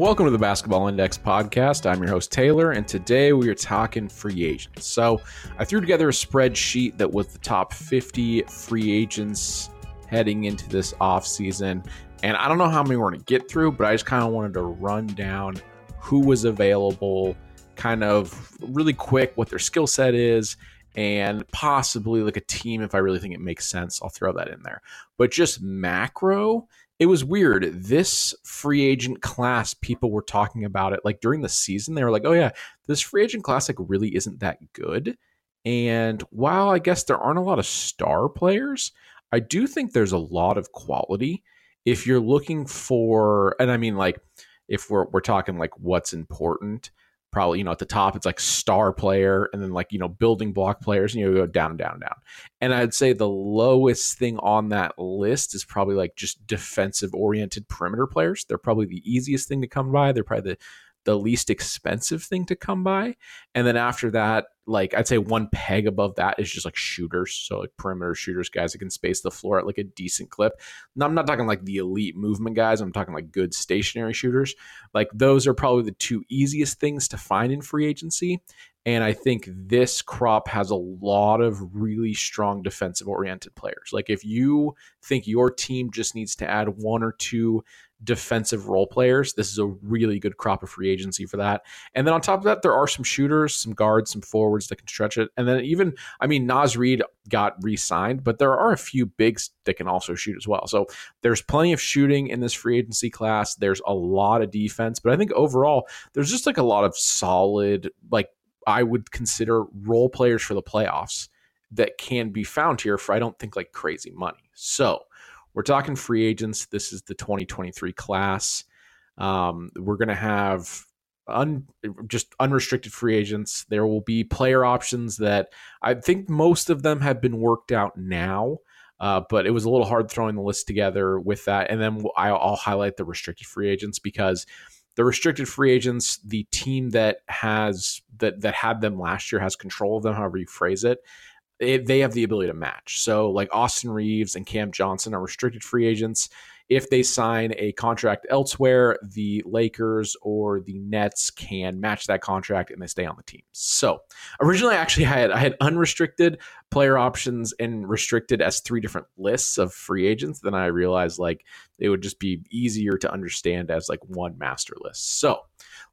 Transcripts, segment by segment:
Welcome to the Basketball Index podcast. I'm your host, Taylor, and today we are talking free agents. So, I threw together a spreadsheet that was the top 50 free agents heading into this offseason. And I don't know how many we're going to get through, but I just kind of wanted to run down who was available, kind of really quick what their skill set is, and possibly like a team if I really think it makes sense. I'll throw that in there. But just macro, it was weird. This free agent class, people were talking about it like during the season. They were like, oh, yeah, this free agent class like really isn't that good. And while I guess there aren't a lot of star players, I do think there's a lot of quality. If you're looking for, and I mean, like, if we're, we're talking like what's important, probably you know at the top it's like star player and then like you know building block players and you go down down down. And i'd say the lowest thing on that list is probably like just defensive oriented perimeter players. They're probably the easiest thing to come by. They're probably the the least expensive thing to come by. And then after that, like I'd say one peg above that is just like shooters. So like perimeter shooters, guys that can space the floor at like a decent clip. Now, I'm not talking like the elite movement guys. I'm talking like good stationary shooters. Like those are probably the two easiest things to find in free agency. And I think this crop has a lot of really strong defensive oriented players. Like if you think your team just needs to add one or two defensive role players. This is a really good crop of free agency for that. And then on top of that, there are some shooters, some guards, some forwards that can stretch it. And then even, I mean, Naz Reid got re signed, but there are a few bigs that can also shoot as well. So there's plenty of shooting in this free agency class. There's a lot of defense, but I think overall, there's just like a lot of solid, like I would consider role players for the playoffs that can be found here for I don't think like crazy money. So we're talking free agents. This is the 2023 class. Um, we're going to have un, just unrestricted free agents. There will be player options that I think most of them have been worked out now. Uh, but it was a little hard throwing the list together with that. And then I'll, I'll highlight the restricted free agents because the restricted free agents, the team that has that that had them last year has control of them, however you phrase it it, they have the ability to match. So, like Austin Reaves and Cam Johnson are restricted free agents. If they sign a contract elsewhere, the Lakers or the Nets can match that contract and they stay on the team. So, originally, I actually had I had unrestricted player options and restricted as three different lists of free agents. Then I realized like it would just be easier to understand as like one master list. So,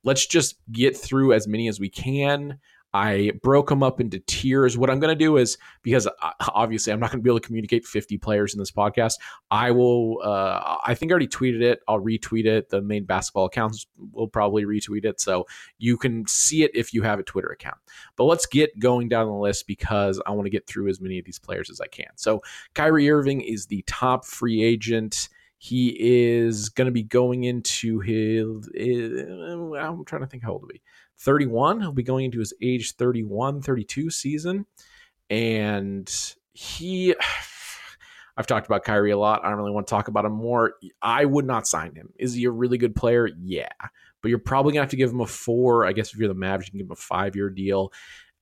let's just get through as many as we can. I broke them up into tiers. What I'm going to do is because uh, obviously I'm not going to be able to communicate 50 players in this podcast. I will. Uh, I think I already tweeted it. I'll retweet it. The main basketball accounts will probably retweet it, so you can see it if you have a Twitter account. But let's get going down the list because I want to get through as many of these players as I can. So Kyrie Irving is the top free agent. He is going to be going into his. Uh, I'm trying to think how old be. 31. He'll be going into his age 31, 32 season. And he, I've talked about Kyrie a lot. I don't really want to talk about him more. I would not sign him. Is he a really good player? Yeah. But you're probably going to have to give him a four. I guess if you're the Mavs, you can give him a five year deal.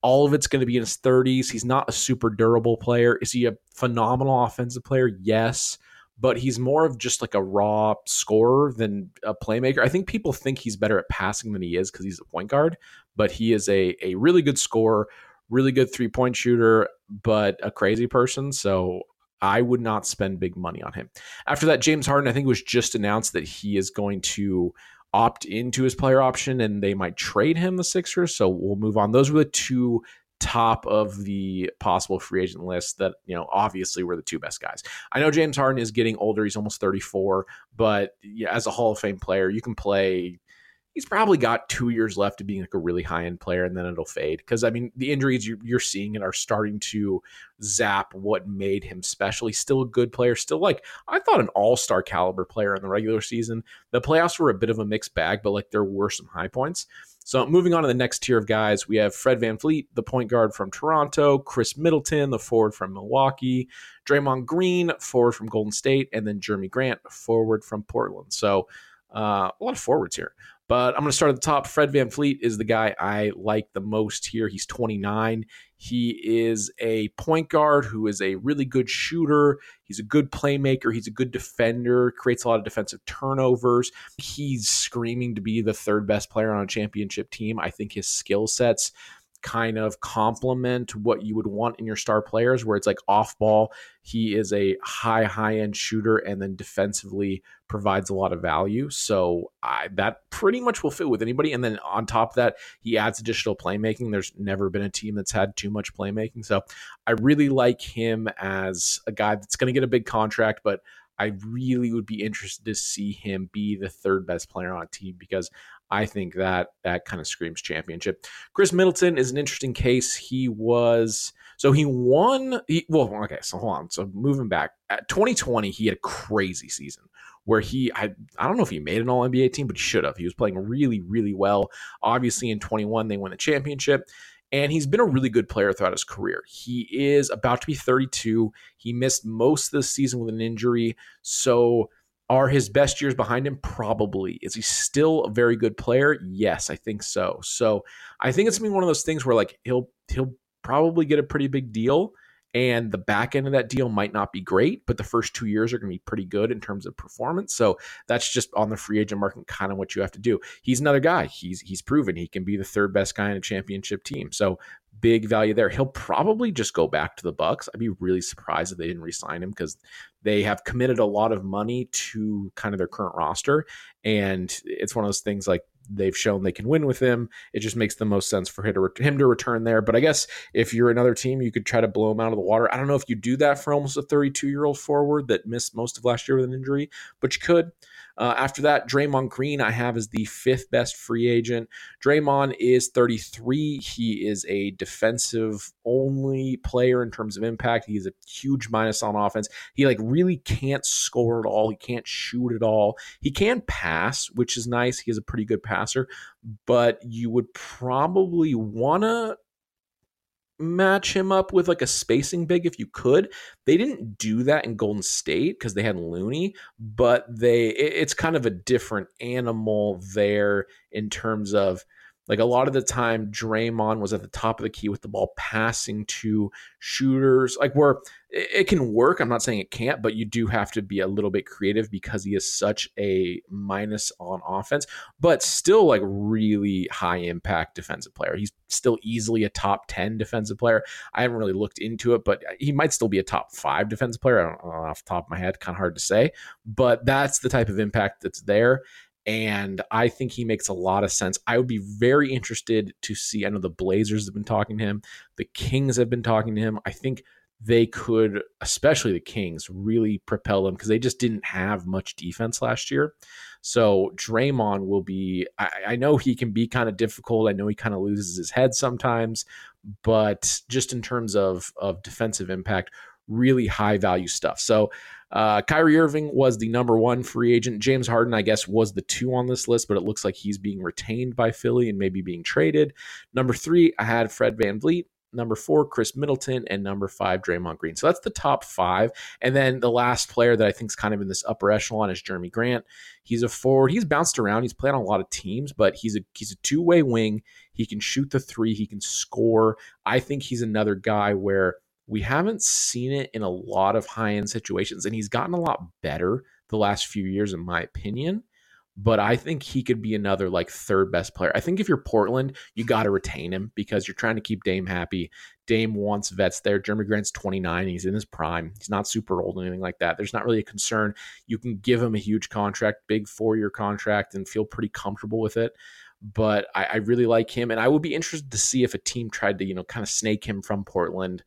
All of it's going to be in his 30s. He's not a super durable player. Is he a phenomenal offensive player? Yes but he's more of just like a raw scorer than a playmaker. I think people think he's better at passing than he is because he's a point guard, but he is a, a really good scorer, really good three point shooter, but a crazy person. So I would not spend big money on him. After that, James Harden, I think, was just announced that he is going to opt into his player option and they might trade him the Sixers. So we'll move on. Those were the two top of the possible free agent list that, you know, obviously were the two best guys. I know James Harden is getting older. He's almost 34, but yeah, as a Hall of Fame player, you can play he's probably got two years left to being like a really high end player and then it'll fade because i mean the injuries you're, you're seeing it are starting to zap what made him special he's still a good player still like i thought an all-star caliber player in the regular season the playoffs were a bit of a mixed bag but like there were some high points so moving on to the next tier of guys, we have Fred VanVleet, the point guard from Toronto, Khris Middleton, the forward from Milwaukee, Draymond Green, forward from Golden State, and then Jerami Grant, forward from Portland. So uh, a lot of forwards here. But I'm going to start at the top. Fred VanVleet is the guy I like the most here. He's 29. He is a point guard who is a really good shooter. He's a good playmaker. He's a good defender, creates a lot of defensive turnovers. He's screaming to be the third best player on a championship team. I think his skill sets kind of complement what you would want in your star players, where it's like off ball. He is a high, high end shooter and then defensively provides a lot of value. So I, that pretty much will fit with anybody. And then on top of that, he adds additional playmaking. There's never been a team that's had too much playmaking. So I really like him as a guy that's going to get a big contract, but I really would be interested to see him be the third best player on a team because I think that that kind of screams championship. Khris Middleton is an interesting case. He was so he won. He, well, okay, so hold on. So moving back, at 2020, he had a crazy season where he I I don't know if he made an All NBA team, but he should have. He was playing really really well. Obviously, in 21, they won the championship. And he's been a really good player throughout his career. He is about to be 32. He missed most of the season with an injury. So are his best years behind him? Probably. Is he still a very good player? Yes, I think so. So I think it's gonna be one of those things where like he'll he'll probably get a pretty big deal, and the back end of that deal might not be great, but the first two years are gonna be pretty good in terms of performance. So that's just on the free agent market, kind of what you have to do. He's another guy. He's he's proven he can be the third best guy in a championship team. So big value there. He'll probably just go back to the Bucks. I'd be really surprised if they didn't re-sign him because they have committed a lot of money to kind of their current roster, and it's one of those things like they've shown they can win with him. It just makes the most sense for him to, return there. But I guess if you're another team, you could try to blow him out of the water. I don't know if you do that for almost a 32 year old forward that missed most of last year with an injury, but you could. Uh, after that, Draymond Green, I have as the fifth best free agent. Draymond is 33. He is a defensive only player in terms of impact. He's a huge minus on offense. He like really can't score at all. He can't shoot at all. He can pass, which is nice. He is a pretty good passer, but you would probably want to match him up with like a spacing big if you could. They didn't do that in Golden State because they had Looney, but they it's kind of a different animal there in terms of like a lot of the time, Draymond was at the top of the key with the ball passing to shooters, like where it can work. I'm not saying it can't, but you do have to be a little bit creative because he is such a minus on offense, but still like really high impact defensive player. He's still easily a top 10 defensive player. I haven't really looked into it, but uh, he might still be a top five defensive player. I don't know off the top of my head, kind of hard to say, but that's the type of impact that's there and I think he makes a lot of sense. I would be very interested to see. I know the Blazers have been talking to him, the Kings have been talking to him. I think they could, especially the Kings, really propel them because they just didn't have much defense last year. So Draymond will be. I, I know he can be kind of difficult. I know he kind of loses his head sometimes, but just in terms of of defensive impact, really high value stuff. So uh, Kyrie Irving was the number one free agent. James Harden, I guess, was the two on this list, but it looks like he's being retained by Philly and maybe being traded. Number three, I had Fred VanVleet. Number four, Khris Middleton, and number five, Draymond Green. So that's the top five. And then the last player that I think is kind of in this upper echelon is Jerami Grant. He's a forward. He's bounced around. He's played on a lot of teams, but he's a he's a two way wing. He can shoot the three. He can score. I think he's another guy where we haven't seen it in a lot of high end situations, and he's gotten a lot better the last few years, in my opinion. But I think he could be another like third best player. I think if you're Portland, you got to retain him because you're trying to keep Dame happy. Dame wants vets there. Jerami Grant's 29. He's in his prime. He's not super old or anything like that. There's not really a concern. You can give him a huge contract, big four year contract, and feel pretty comfortable with it but I, I, really like him, and I would be interested to see if a team tried to, you know, kind of snake him from Portland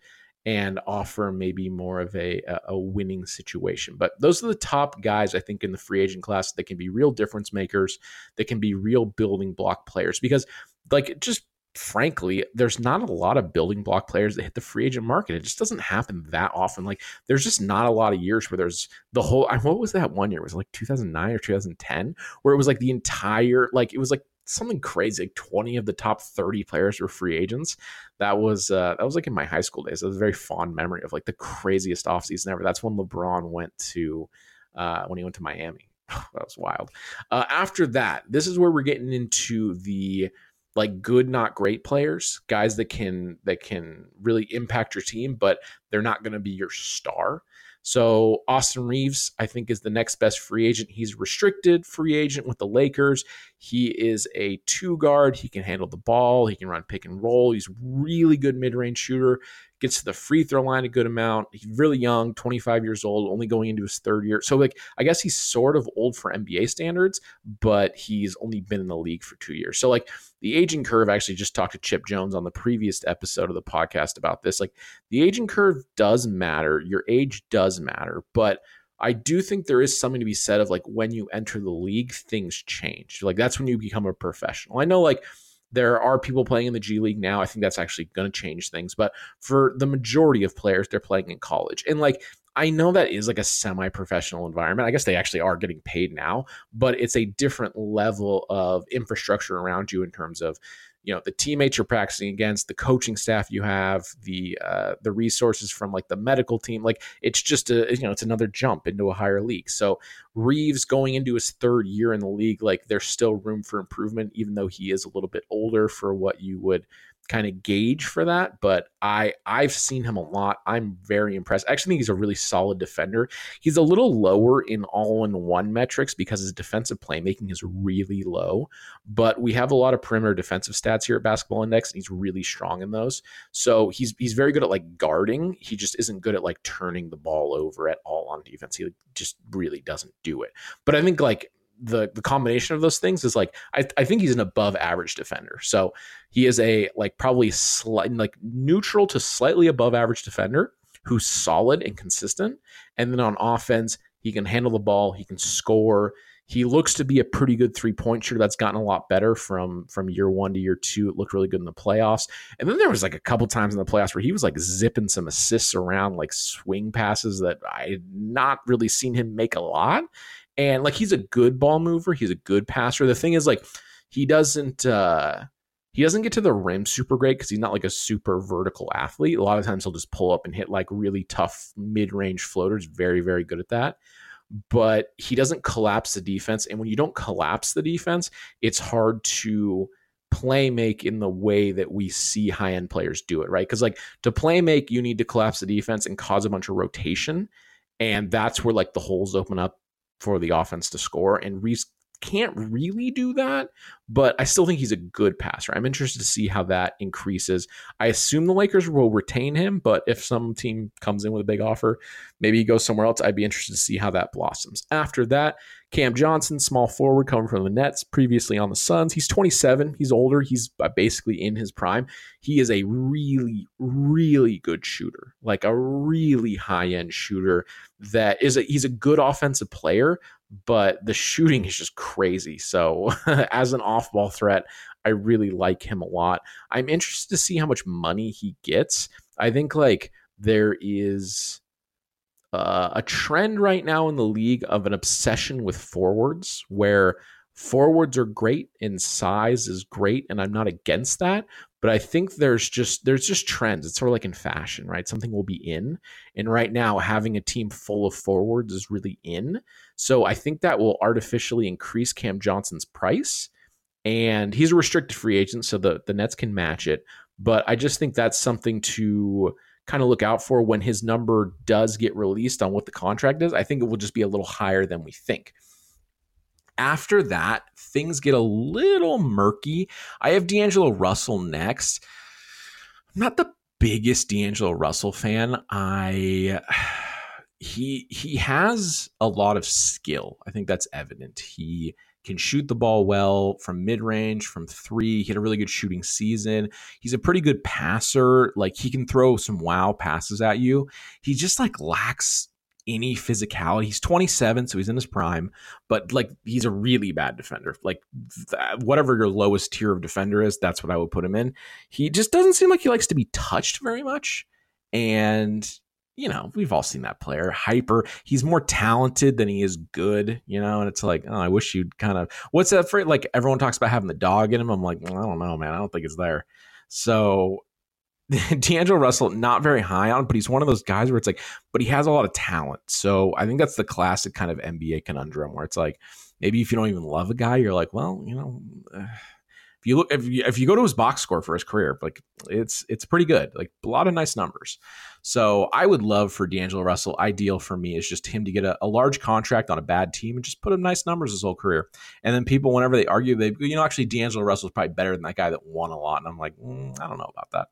and offer maybe more of a, a winning situation. But those are the top guys, I think, in the free agent class that can be real difference makers, that can be real building block players. Because, like, just frankly, there's not a lot of building block players that hit the free agent market. It just doesn't happen that often. Like, there's just not a lot of years where there's the whole. What was that one year? Was it like 2009 or 2010, where it was like the entire, like, it was like something crazy. Like 20 of the top 30 players were free agents. That was uh, that was like in my high school days. It was a very fond memory of like the craziest offseason ever. That's when LeBron went to uh, when he went to Miami. that was wild. Uh, after that, this is where we're getting into the like good, not great players, guys that can that can really impact your team, but they're not going to be your star. So Austin Reaves, I think, is the next best free agent. He's restricted free agent with the Lakers. He is a two guard. He can handle the ball. He can run pick and roll. He's really good mid range shooter gets to the free throw line a good amount. He's really young, 25 years old, only going into his third year. So, like, I guess he's sort of old for NBA standards, but he's only been in the league for two years. So, like, the aging curve, I actually just talked to Chip Jones on the previous episode of the podcast about this. Like, the aging curve does matter, your age does matter, but I do think there is something to be said of like when you enter the league, things change. Like, that's when you become a professional. I know, like, there are people playing in the G League now. I think that's actually going to change things. But for the majority of players, they're playing in college. And like, I know that is like a semi professional environment. I guess they actually are getting paid now, but it's a different level of infrastructure around you in terms of you know the teammates you're practicing against the coaching staff you have the uh, the resources from like the medical team like it's just a you know it's another jump into a higher league. So reaves going into his third year in the league like there's still room for improvement even though he is a little bit older for what you would kind of gauge for that, but I I've seen him a lot. I'm very impressed. I actually think he's a really solid defender. He's a little lower in all-in-one metrics because his defensive playmaking is really low, but we have a lot of perimeter defensive stats here at Basketball Index, and he's really strong in those. So he's he's very good at like guarding. He just isn't good at like turning the ball over at all on defense. He just really doesn't do it. But I think like the the combination of those things is like I, I think he's an above average defender. So he is a like probably slight like neutral to slightly above average defender who's solid and consistent. And then on offense, he can handle the ball, he can score. He looks to be a pretty good three point shooter. That's gotten a lot better from from year one to year two. It looked really good in the playoffs. And then there was like a couple times in the playoffs where he was like zipping some assists around, like swing passes that I had not really seen him make a lot. And like he's a good ball mover, he's a good passer. The thing is like he doesn't uh he doesn't get to the rim super great because he's not like a super vertical athlete. A lot of times he'll just pull up and hit like really tough mid-range floaters. Very, very good at that. But he doesn't collapse the defense. And when you don't collapse the defense, it's hard to play make in the way that we see high end players do it, right? Because like to play make, you need to collapse the defense and cause a bunch of rotation. And that's where like the holes open up for the offense to score. And Reaves can't really do that, but I still think he's a good passer. I'm interested to see how that increases. I assume the Lakers will retain him, but if some team comes in with a big offer, maybe he goes somewhere else. I'd be interested to see how that blossoms. After that, Cam Johnson, small forward coming from the Nets, previously on the Suns. He's 27. He's older. He's uh, basically in his prime. He is a really, really good shooter, like a really high end shooter. That is a he's a good offensive player, but the shooting is just crazy. So as an off ball threat, I really like him a lot. I'm interested to see how much money he gets. I think like there is uh, a trend right now in the league of an obsession with forwards where forwards are great and size is great and I'm not against that but I think there's just there's just trends it's sort of like in fashion right something will be in and right now having a team full of forwards is really in so I think that will artificially increase Cam Johnson's price and he's a restricted free agent so the the Nets can match it but I just think that's something to kind of look out for when his number does get released on what the contract is. I think it will just be a little higher than we think. After that, things get a little murky. I have D'Angelo Russell next. I'm not the biggest D'Angelo Russell fan. I he he has a lot of skill. I think that's evident. He can shoot the ball well from mid range, from three. He had a really good shooting season. He's a pretty good passer. Like he can throw some wow passes at you. He just like lacks any physicality. He's 27, so he's in his prime, but like he's a really bad defender. Like th- whatever your lowest tier of defender is, that's what I would put him in. He just doesn't seem like he likes to be touched very much. And you know, we've all seen that player. Hyper. He's more talented than he is good, you know, and it's like, oh, I wish you'd kind of what's that for like everyone talks about having the dog in him. I'm like, well, I don't know, man. I don't think it's there. So D'Angelo Russell, not very high on, but he's one of those guys where it's like, but he has a lot of talent. So I think that's the classic kind of NBA conundrum where it's like, maybe if you don't even love a guy, you're like, well, you know, uh, if you look if you, if you go to his box score for his career, like it's it's pretty good. Like a lot of nice numbers. So I would love for D'Angelo Russell. Ideal for me is just him to get a, a, large contract on a bad team and just put him nice numbers his whole career. And then people, whenever they argue, they you know actually D'Angelo Russell is probably better than that guy that won a lot. And I'm like, mm, I don't know about that.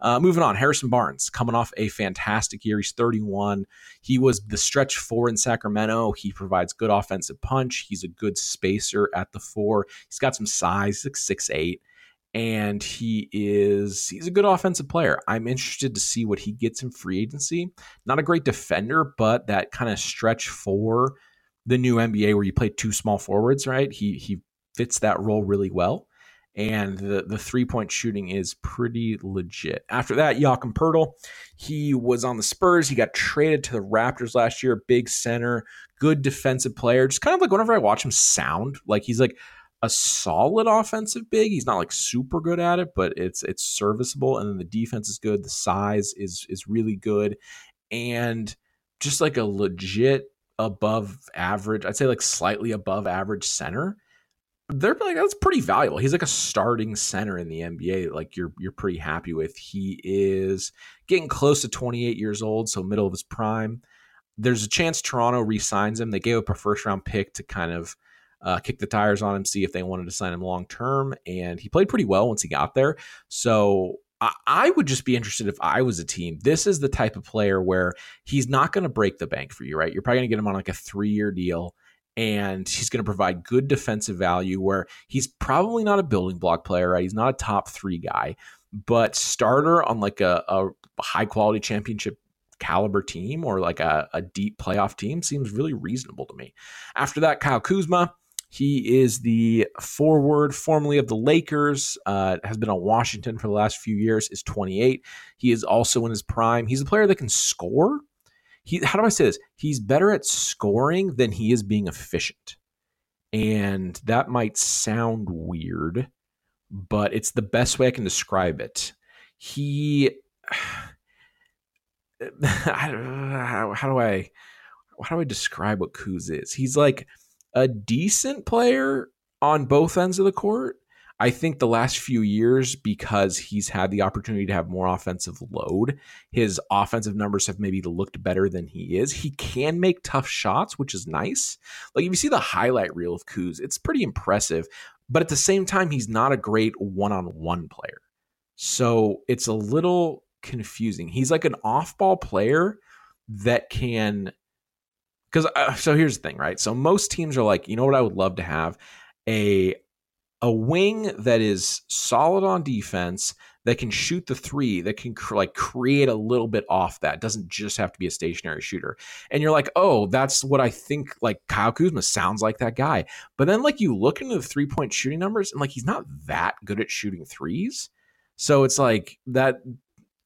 Uh, moving on, Harrison Barnes coming off a fantastic year. He's 31. He was the stretch four in Sacramento. He provides good offensive punch. He's a good spacer at the four. He's got some size. Like six eight and he is he's a good offensive player. I'm interested to see what he gets in free agency. Not a great defender, but that kind of stretch for the new NBA where you play two small forwards, right? He he fits that role really well. And the, the three point shooting is pretty legit. After that, Jakob Poeltl, he was on the Spurs. He got traded to the Raptors last year. Big center, good defensive player. Just kind of like whenever I watch him sound, like he's like a solid offensive big. He's not like super good at it, but it's it's serviceable. And then the defense is good. The size is is really good, and just like a legit above average. I'd say like slightly above average center. They're like that's pretty valuable. He's like a starting center in the NBA. Like you're you're pretty happy with. He is getting close to 28 years old, so middle of his prime. There's a chance Toronto re-signs him. They gave up a first round pick to kind of uh, kick the tires on him, see if they wanted to sign him long term. And he played pretty well once he got there. So I, would just be interested if I was a team. This is the type of player where he's not going to break the bank for you, right? You're probably going to get him on like a three year deal and he's going to provide good defensive value where he's probably not a building block player, right? He's not a top three guy, but starter on like a, a high quality championship caliber team or like a, a, deep playoff team seems really reasonable to me. After that, Kyle Kuzma, he is the forward formerly of the Lakers, uh, has been on Washington for the last few years, is 28. He is also in his prime. He's a player that can score. He, how do I say this? He's better at scoring than he is being efficient. And that might sound weird, but it's the best way I can describe it. He, how, how do I, how do I describe what Kuz is? He's like, a decent player on both ends of the court. I think the last few years, because he's had the opportunity to have more offensive load, his offensive numbers have maybe looked better than he is. He can make tough shots, which is nice. Like if you see the highlight reel of Kuz, it's pretty impressive. But at the same time, he's not a great one on one player. So it's a little confusing. He's like an off ball player that can because uh, so here's the thing, right? So most teams are like, you know what, I would love to have? A a wing that is solid on defense that can shoot the three that can cr- like create a little bit off that doesn't just have to be a stationary shooter. And you're like oh that's what i think like kyle kuzma sounds like that guy. But then like you look into the three point shooting numbers and like he's not that good at shooting threes. So it's like that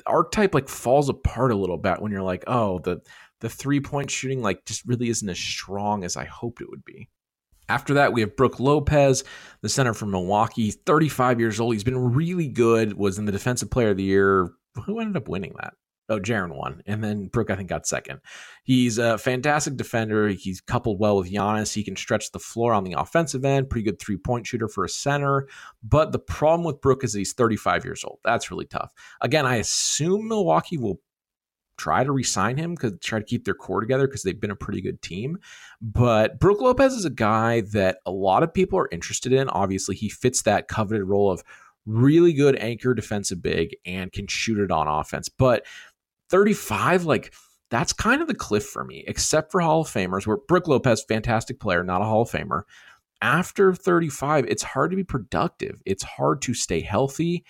archetype like falls apart a little bit when you're like oh the the three point shooting like just really isn't as strong as I hoped it would be. After that, we have Brook Lopez, the center from Milwaukee. 35 years old. He's been really good. Was in the Defensive Player of the Year. Who ended up winning that? Oh, Jaren won, and then Brook I think got second. He's a fantastic defender. He's coupled well with Giannis. He can stretch the floor on the offensive end. Pretty good three point shooter for a center. But the problem with Brook is he's 35 years old. That's really tough. Again, I assume Milwaukee will try to re-sign him because try to keep their core together because they've been a pretty good team. But Brook Lopez is a guy that a lot of people are interested in. Obviously, he fits that coveted role of really good anchor defensive big and can shoot it on offense. But 35, like that's kind of the cliff for me, except for Hall of Famers, where Brook Lopez, fantastic player, not a Hall of Famer. After 35, it's hard to be productive. It's hard to stay healthy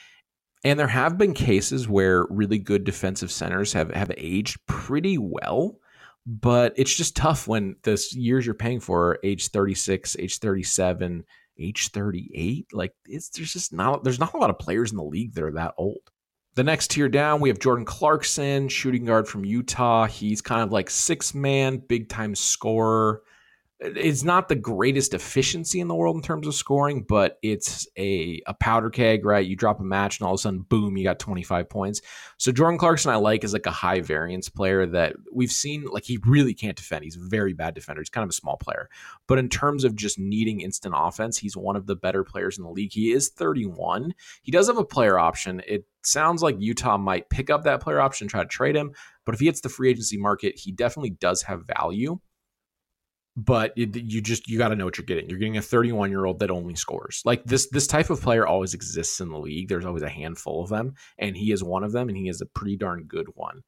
and there have been cases where really good defensive centers have, have aged pretty well, but it's just tough when the years you're paying for are age 36, age 37, age 38. Like it's there's just not there's not a lot of players in the league that are that old. The next tier down, we have Jordan Clarkson, shooting guard from Utah. He's kind of like six man, big time scorer. It's not the greatest efficiency in the world in terms of scoring, but it's a, a powder keg, right? You drop a match and all of a sudden, boom, you got 25 points. So Jordan Clarkson, I like, is like a high variance player that we've seen, like, he really can't defend. He's a very bad defender. He's kind of a small player. But in terms of just needing instant offense, he's one of the better players in the league. He is 31. He does have a player option. It sounds like Utah might pick up that player option and try to trade him. But if he hits the free agency market, he definitely does have value but you just you got to know what you're getting. You're getting a 31 year old that only scores. Like this this type of player always exists in the league. There's always a handful of them, and he is one of them, and he is a pretty darn good one.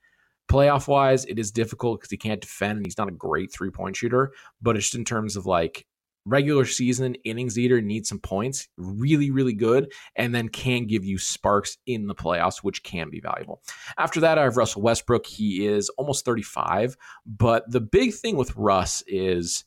Playoff wise, it is difficult because he can't defend and he's not a great three point shooter. But just in terms of like regular season innings eater needs some points, really, really good, and then can give you sparks in the playoffs, which can be valuable. After that, I have Russell Westbrook. He is almost 35, but the big thing with Russ is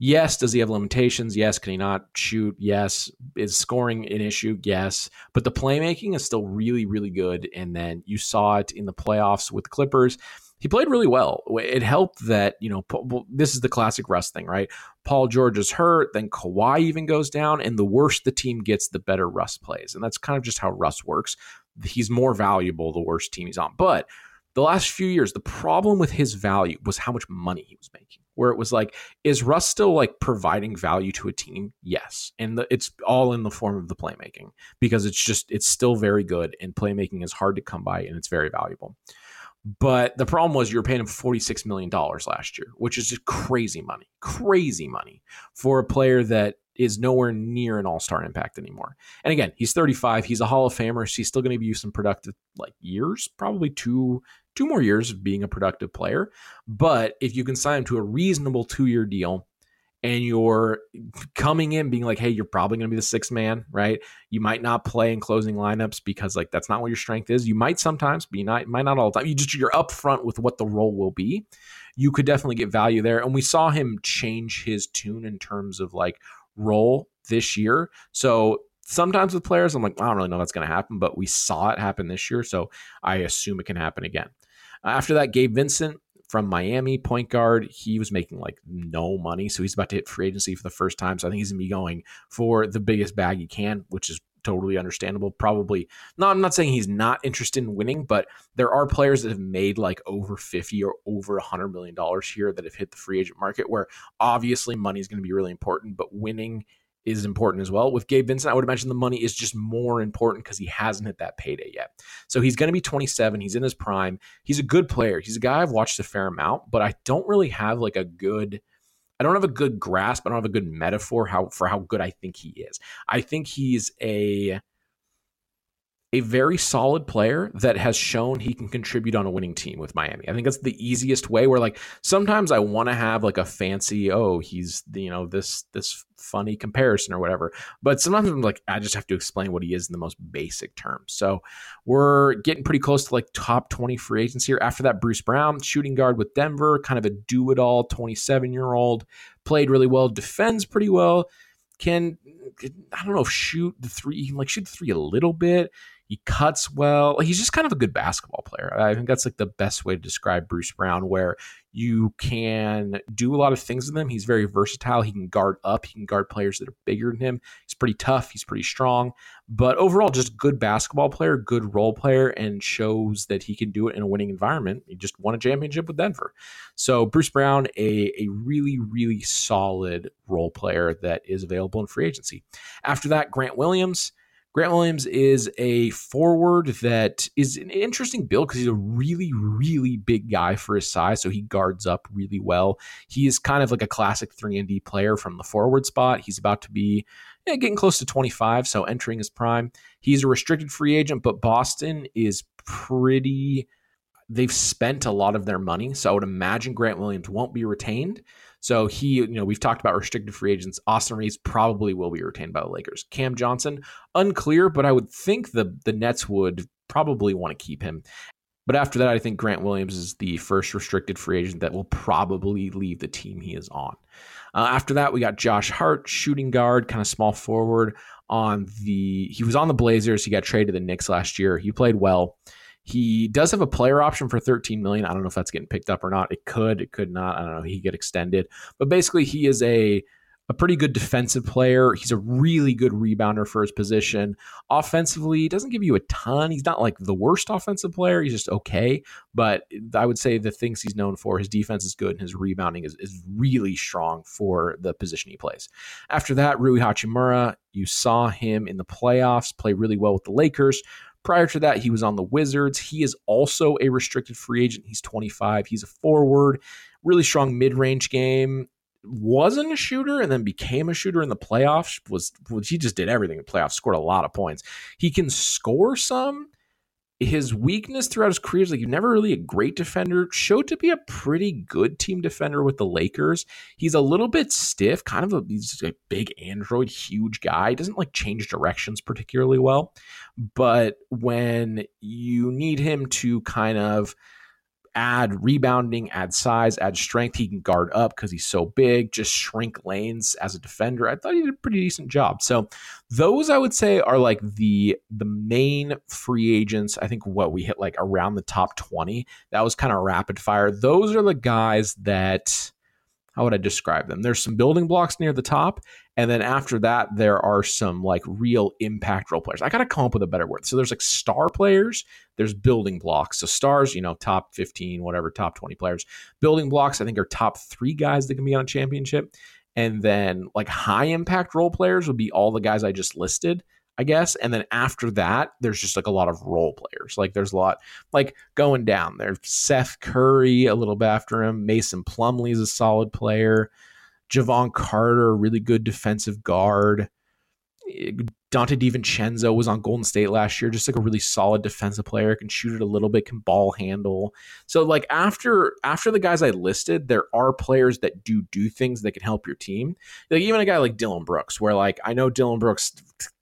yes, does he have limitations? Yes. Can he not shoot? Yes. Is scoring an issue? Yes. But the playmaking is still really, really good. And then you saw it in the playoffs with Clippers he played really well. It helped that, you know, this is the classic Russ thing, right? Paul George is hurt, then Kawhi even goes down, and the worse the team gets, the better Russ plays. And that's kind of just how Russ works. He's more valuable the worse team he's on. But the last few years, the problem with his value was how much money he was making. Where it was like, is Russ still like providing value to a team? Yes, and the, it's all in the form of the playmaking because it's just it's still very good, and playmaking is hard to come by, and it's very valuable. But the problem was you were paying him $46 million last year, which is just crazy money, crazy money for a player that is nowhere near an all star impact anymore. And again, he's 35. He's a Hall of Famer. So he's still going to be some productive like years, probably two two more years of being a productive player. But if you can sign him to a reasonable two year deal and you're coming in being like, hey, you're probably going to be the sixth man, right? You might not play in closing lineups because like that's not what your strength is. You might sometimes, but you not, might not all the time. You just you're upfront with what the role will be. You could definitely get value there, and we saw him change his tune in terms of like role this year. So sometimes with players, I'm like, I don't really know that's going to happen, but we saw it happen this year, so I assume it can happen again. After that, Gabe Vincent, from Miami, point guard. He was making like no money, so he's about to hit free agency for the first time. So I think he's gonna be going for the biggest bag he can, which is totally understandable. Probably no, I'm not saying he's not interested in winning, but there are players that have made like over 50 or over 100 million dollars here that have hit the free agent market where obviously money is going to be really important, but winning is important as well. With Gabe Vincent, I would imagine the money is just more important because he hasn't hit that payday yet. So he's going to be 27. He's in his prime. He's a good player. He's a guy I've watched a fair amount, but I don't really have like a good. I don't have a good grasp. I don't have a good metaphor how for how good I think he is. I think he's a a very solid player that has shown he can contribute on a winning team with Miami. I think that's the easiest way where like sometimes I want to have like a fancy, oh, he's you know, this this funny comparison or whatever. But sometimes I'm like, I just have to explain what he is in the most basic terms. So we're getting pretty close to like top 20 free agents here. After that, Bruce Brown, shooting guard with Denver, kind of a do-it-all 27 year old, played really well, defends pretty well. Can I don't know, shoot the three, he can like shoot the three a little bit he cuts well. He's just kind of a good basketball player. I think that's like the best way to describe Bruce Brown, where you can do a lot of things with him. He's very versatile. He can guard up. He can guard players that are bigger than him. He's pretty tough. He's pretty strong. But overall, just good basketball player, good role player, and shows that he can do it in a winning environment. He just won a championship with Denver. So Bruce Brown, a, a really, really solid role player that is available in free agency. After that, Grant Williams. Grant Williams is a forward that is an interesting build because he's a really, really big guy for his size. So he guards up really well. He is kind of like a classic 3 and D player from the forward spot. He's about to be yeah, getting close to 25, so entering his prime. He's a restricted free agent, but Boston is pretty they've spent a lot of their money. So I would imagine Grant Williams won't be retained. So he, you know, we've talked about restricted free agents. Austin Reaves probably will be retained by the Lakers. Cam Johnson, unclear, but I would think the the Nets would probably want to keep him. But after that, I think Grant Williams is the first restricted free agent that will probably leave the team he is on. Uh, after that, we got Josh Hart, shooting guard, kind of small forward on the. He was on the Blazers. He got traded to the Knicks last year. He played well He does have a player option for 13 million. I don't know if that's getting picked up or not. It could, it could not. I don't know. He get extended, but basically he is a a pretty good defensive player. He's a really good rebounder for his position. Offensively, he doesn't give you a ton. He's not like the worst offensive player. He's just okay. But I would say the things he's known for, his defense is good and his rebounding is, is really strong for the position he plays. After that, Rui Hachimura, you saw him in the playoffs play really well with the Lakers. Prior to that, he was on the Wizards. He is also a restricted free agent. He's 25. He's a forward, really strong mid range game wasn't a shooter and then became a shooter in the playoffs was, he just did everything in playoffs scored a lot of points he can score some his weakness throughout his career is like he's never really a great defender. Showed to be a pretty good team defender with the lakers. He's a little bit stiff kind of a he's a big android huge guy. Doesn't like change directions particularly well. But when you need him to kind of add rebounding, add size, add strength. He can guard up because he's so big, just shrink lanes as a defender. I thought he did a pretty decent job. So those I would say are like the the main free agents. I think what we hit like around the top 20. That was kind of rapid fire. Those are the guys that how would I describe them? There's some building blocks near the top, and then after that, there are some like real impact role players. I got to come up with a better word. So there's like star players, there's building blocks. So stars, you know, top 15, whatever, top 20 players. Building blocks, I think, are top three guys that can be on a championship. And then like high impact role players would be all the guys I just listed. I guess. And then after that, there's just like a lot of role players. Like there's a lot like going down there. Seth Curry, a little bit after him. Mason Plumlee is a solid player. Jevon Carter, really good defensive guard. Donte DiVincenzo was on Golden State last year, just like a really solid defensive player, can shoot it a little bit, can ball handle. So like after after the guys I listed, there are players that do do things that can help your team. Like even a guy like Dillon Brooks, where like I know Dillon Brooks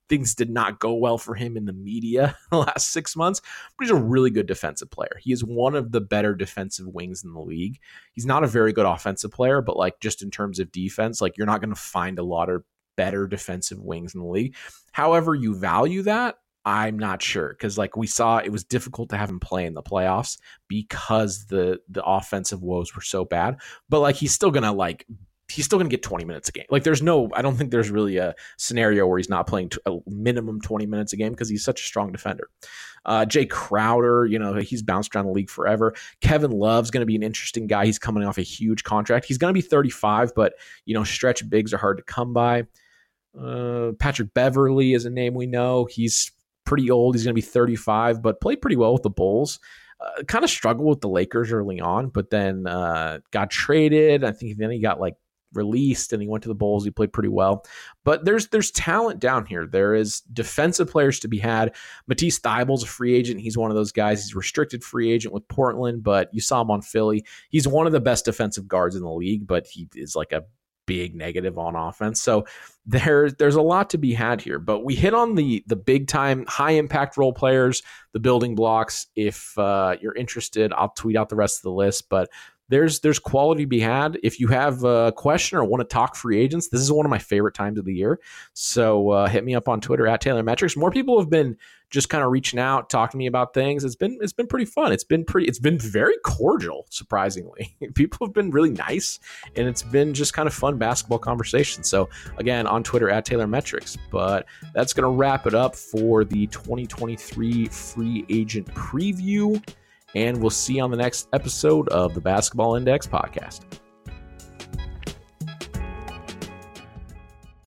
things did not go well for him in the media the last six months, but he's a really good defensive player. He is one of the better defensive wings in the league. He's not a very good offensive player, but like just in terms of defense, like you're not going to find a lot of better defensive wings in the league. However, you value that. I'm not sure because, like we saw, it was difficult to have him play in the playoffs because the the offensive woes were so bad. But like he's still gonna like he's still going to get 20 minutes a game. Like there's no, I don't think there's really a scenario where he's not playing a minimum 20 minutes a game because he's such a strong defender. Uh, Jae Crowder, you know, he's bounced around the league forever. Kevin Love's going to be an interesting guy. He's coming off a huge contract. He's going to be 35, but you know, stretch bigs are hard to come by. Uh, Patrick Beverley is a name we know. He's pretty old. He's going to be 35, but played pretty well with the Bulls. Uh, kind of struggled with the Lakers early on, but then uh, got traded. I think then he got like released and he went to the Bulls. He played pretty well. But there's there's talent down here. There is defensive players to be had. Matisse Thybulle's a free agent. He's one of those guys. He's restricted free agent with Portland, but you saw him on Philly. He's one of the best defensive guards in the league, but he is like a big negative on offense. So there, there's a lot to be had here. But we hit on the the big time, high impact role players, the building blocks. If uh, you're interested, I'll tweet out the rest of the list. But there's there's quality to be had. If you have a question or want to talk free agents, this is one of my favorite times of the year. So uh, hit me up on Twitter at Taylor Metrics. More people have been just kind of reaching out, talking to me about things. It's been it's been pretty fun. It's been pretty. It's been very cordial, surprisingly. people have been really nice, and it's been just kind of fun basketball conversation. So again, on Twitter at Taylor Metrics. But that's gonna wrap it up for the 2023 free agent preview and we'll see you on the next episode of the Basketball Index podcast.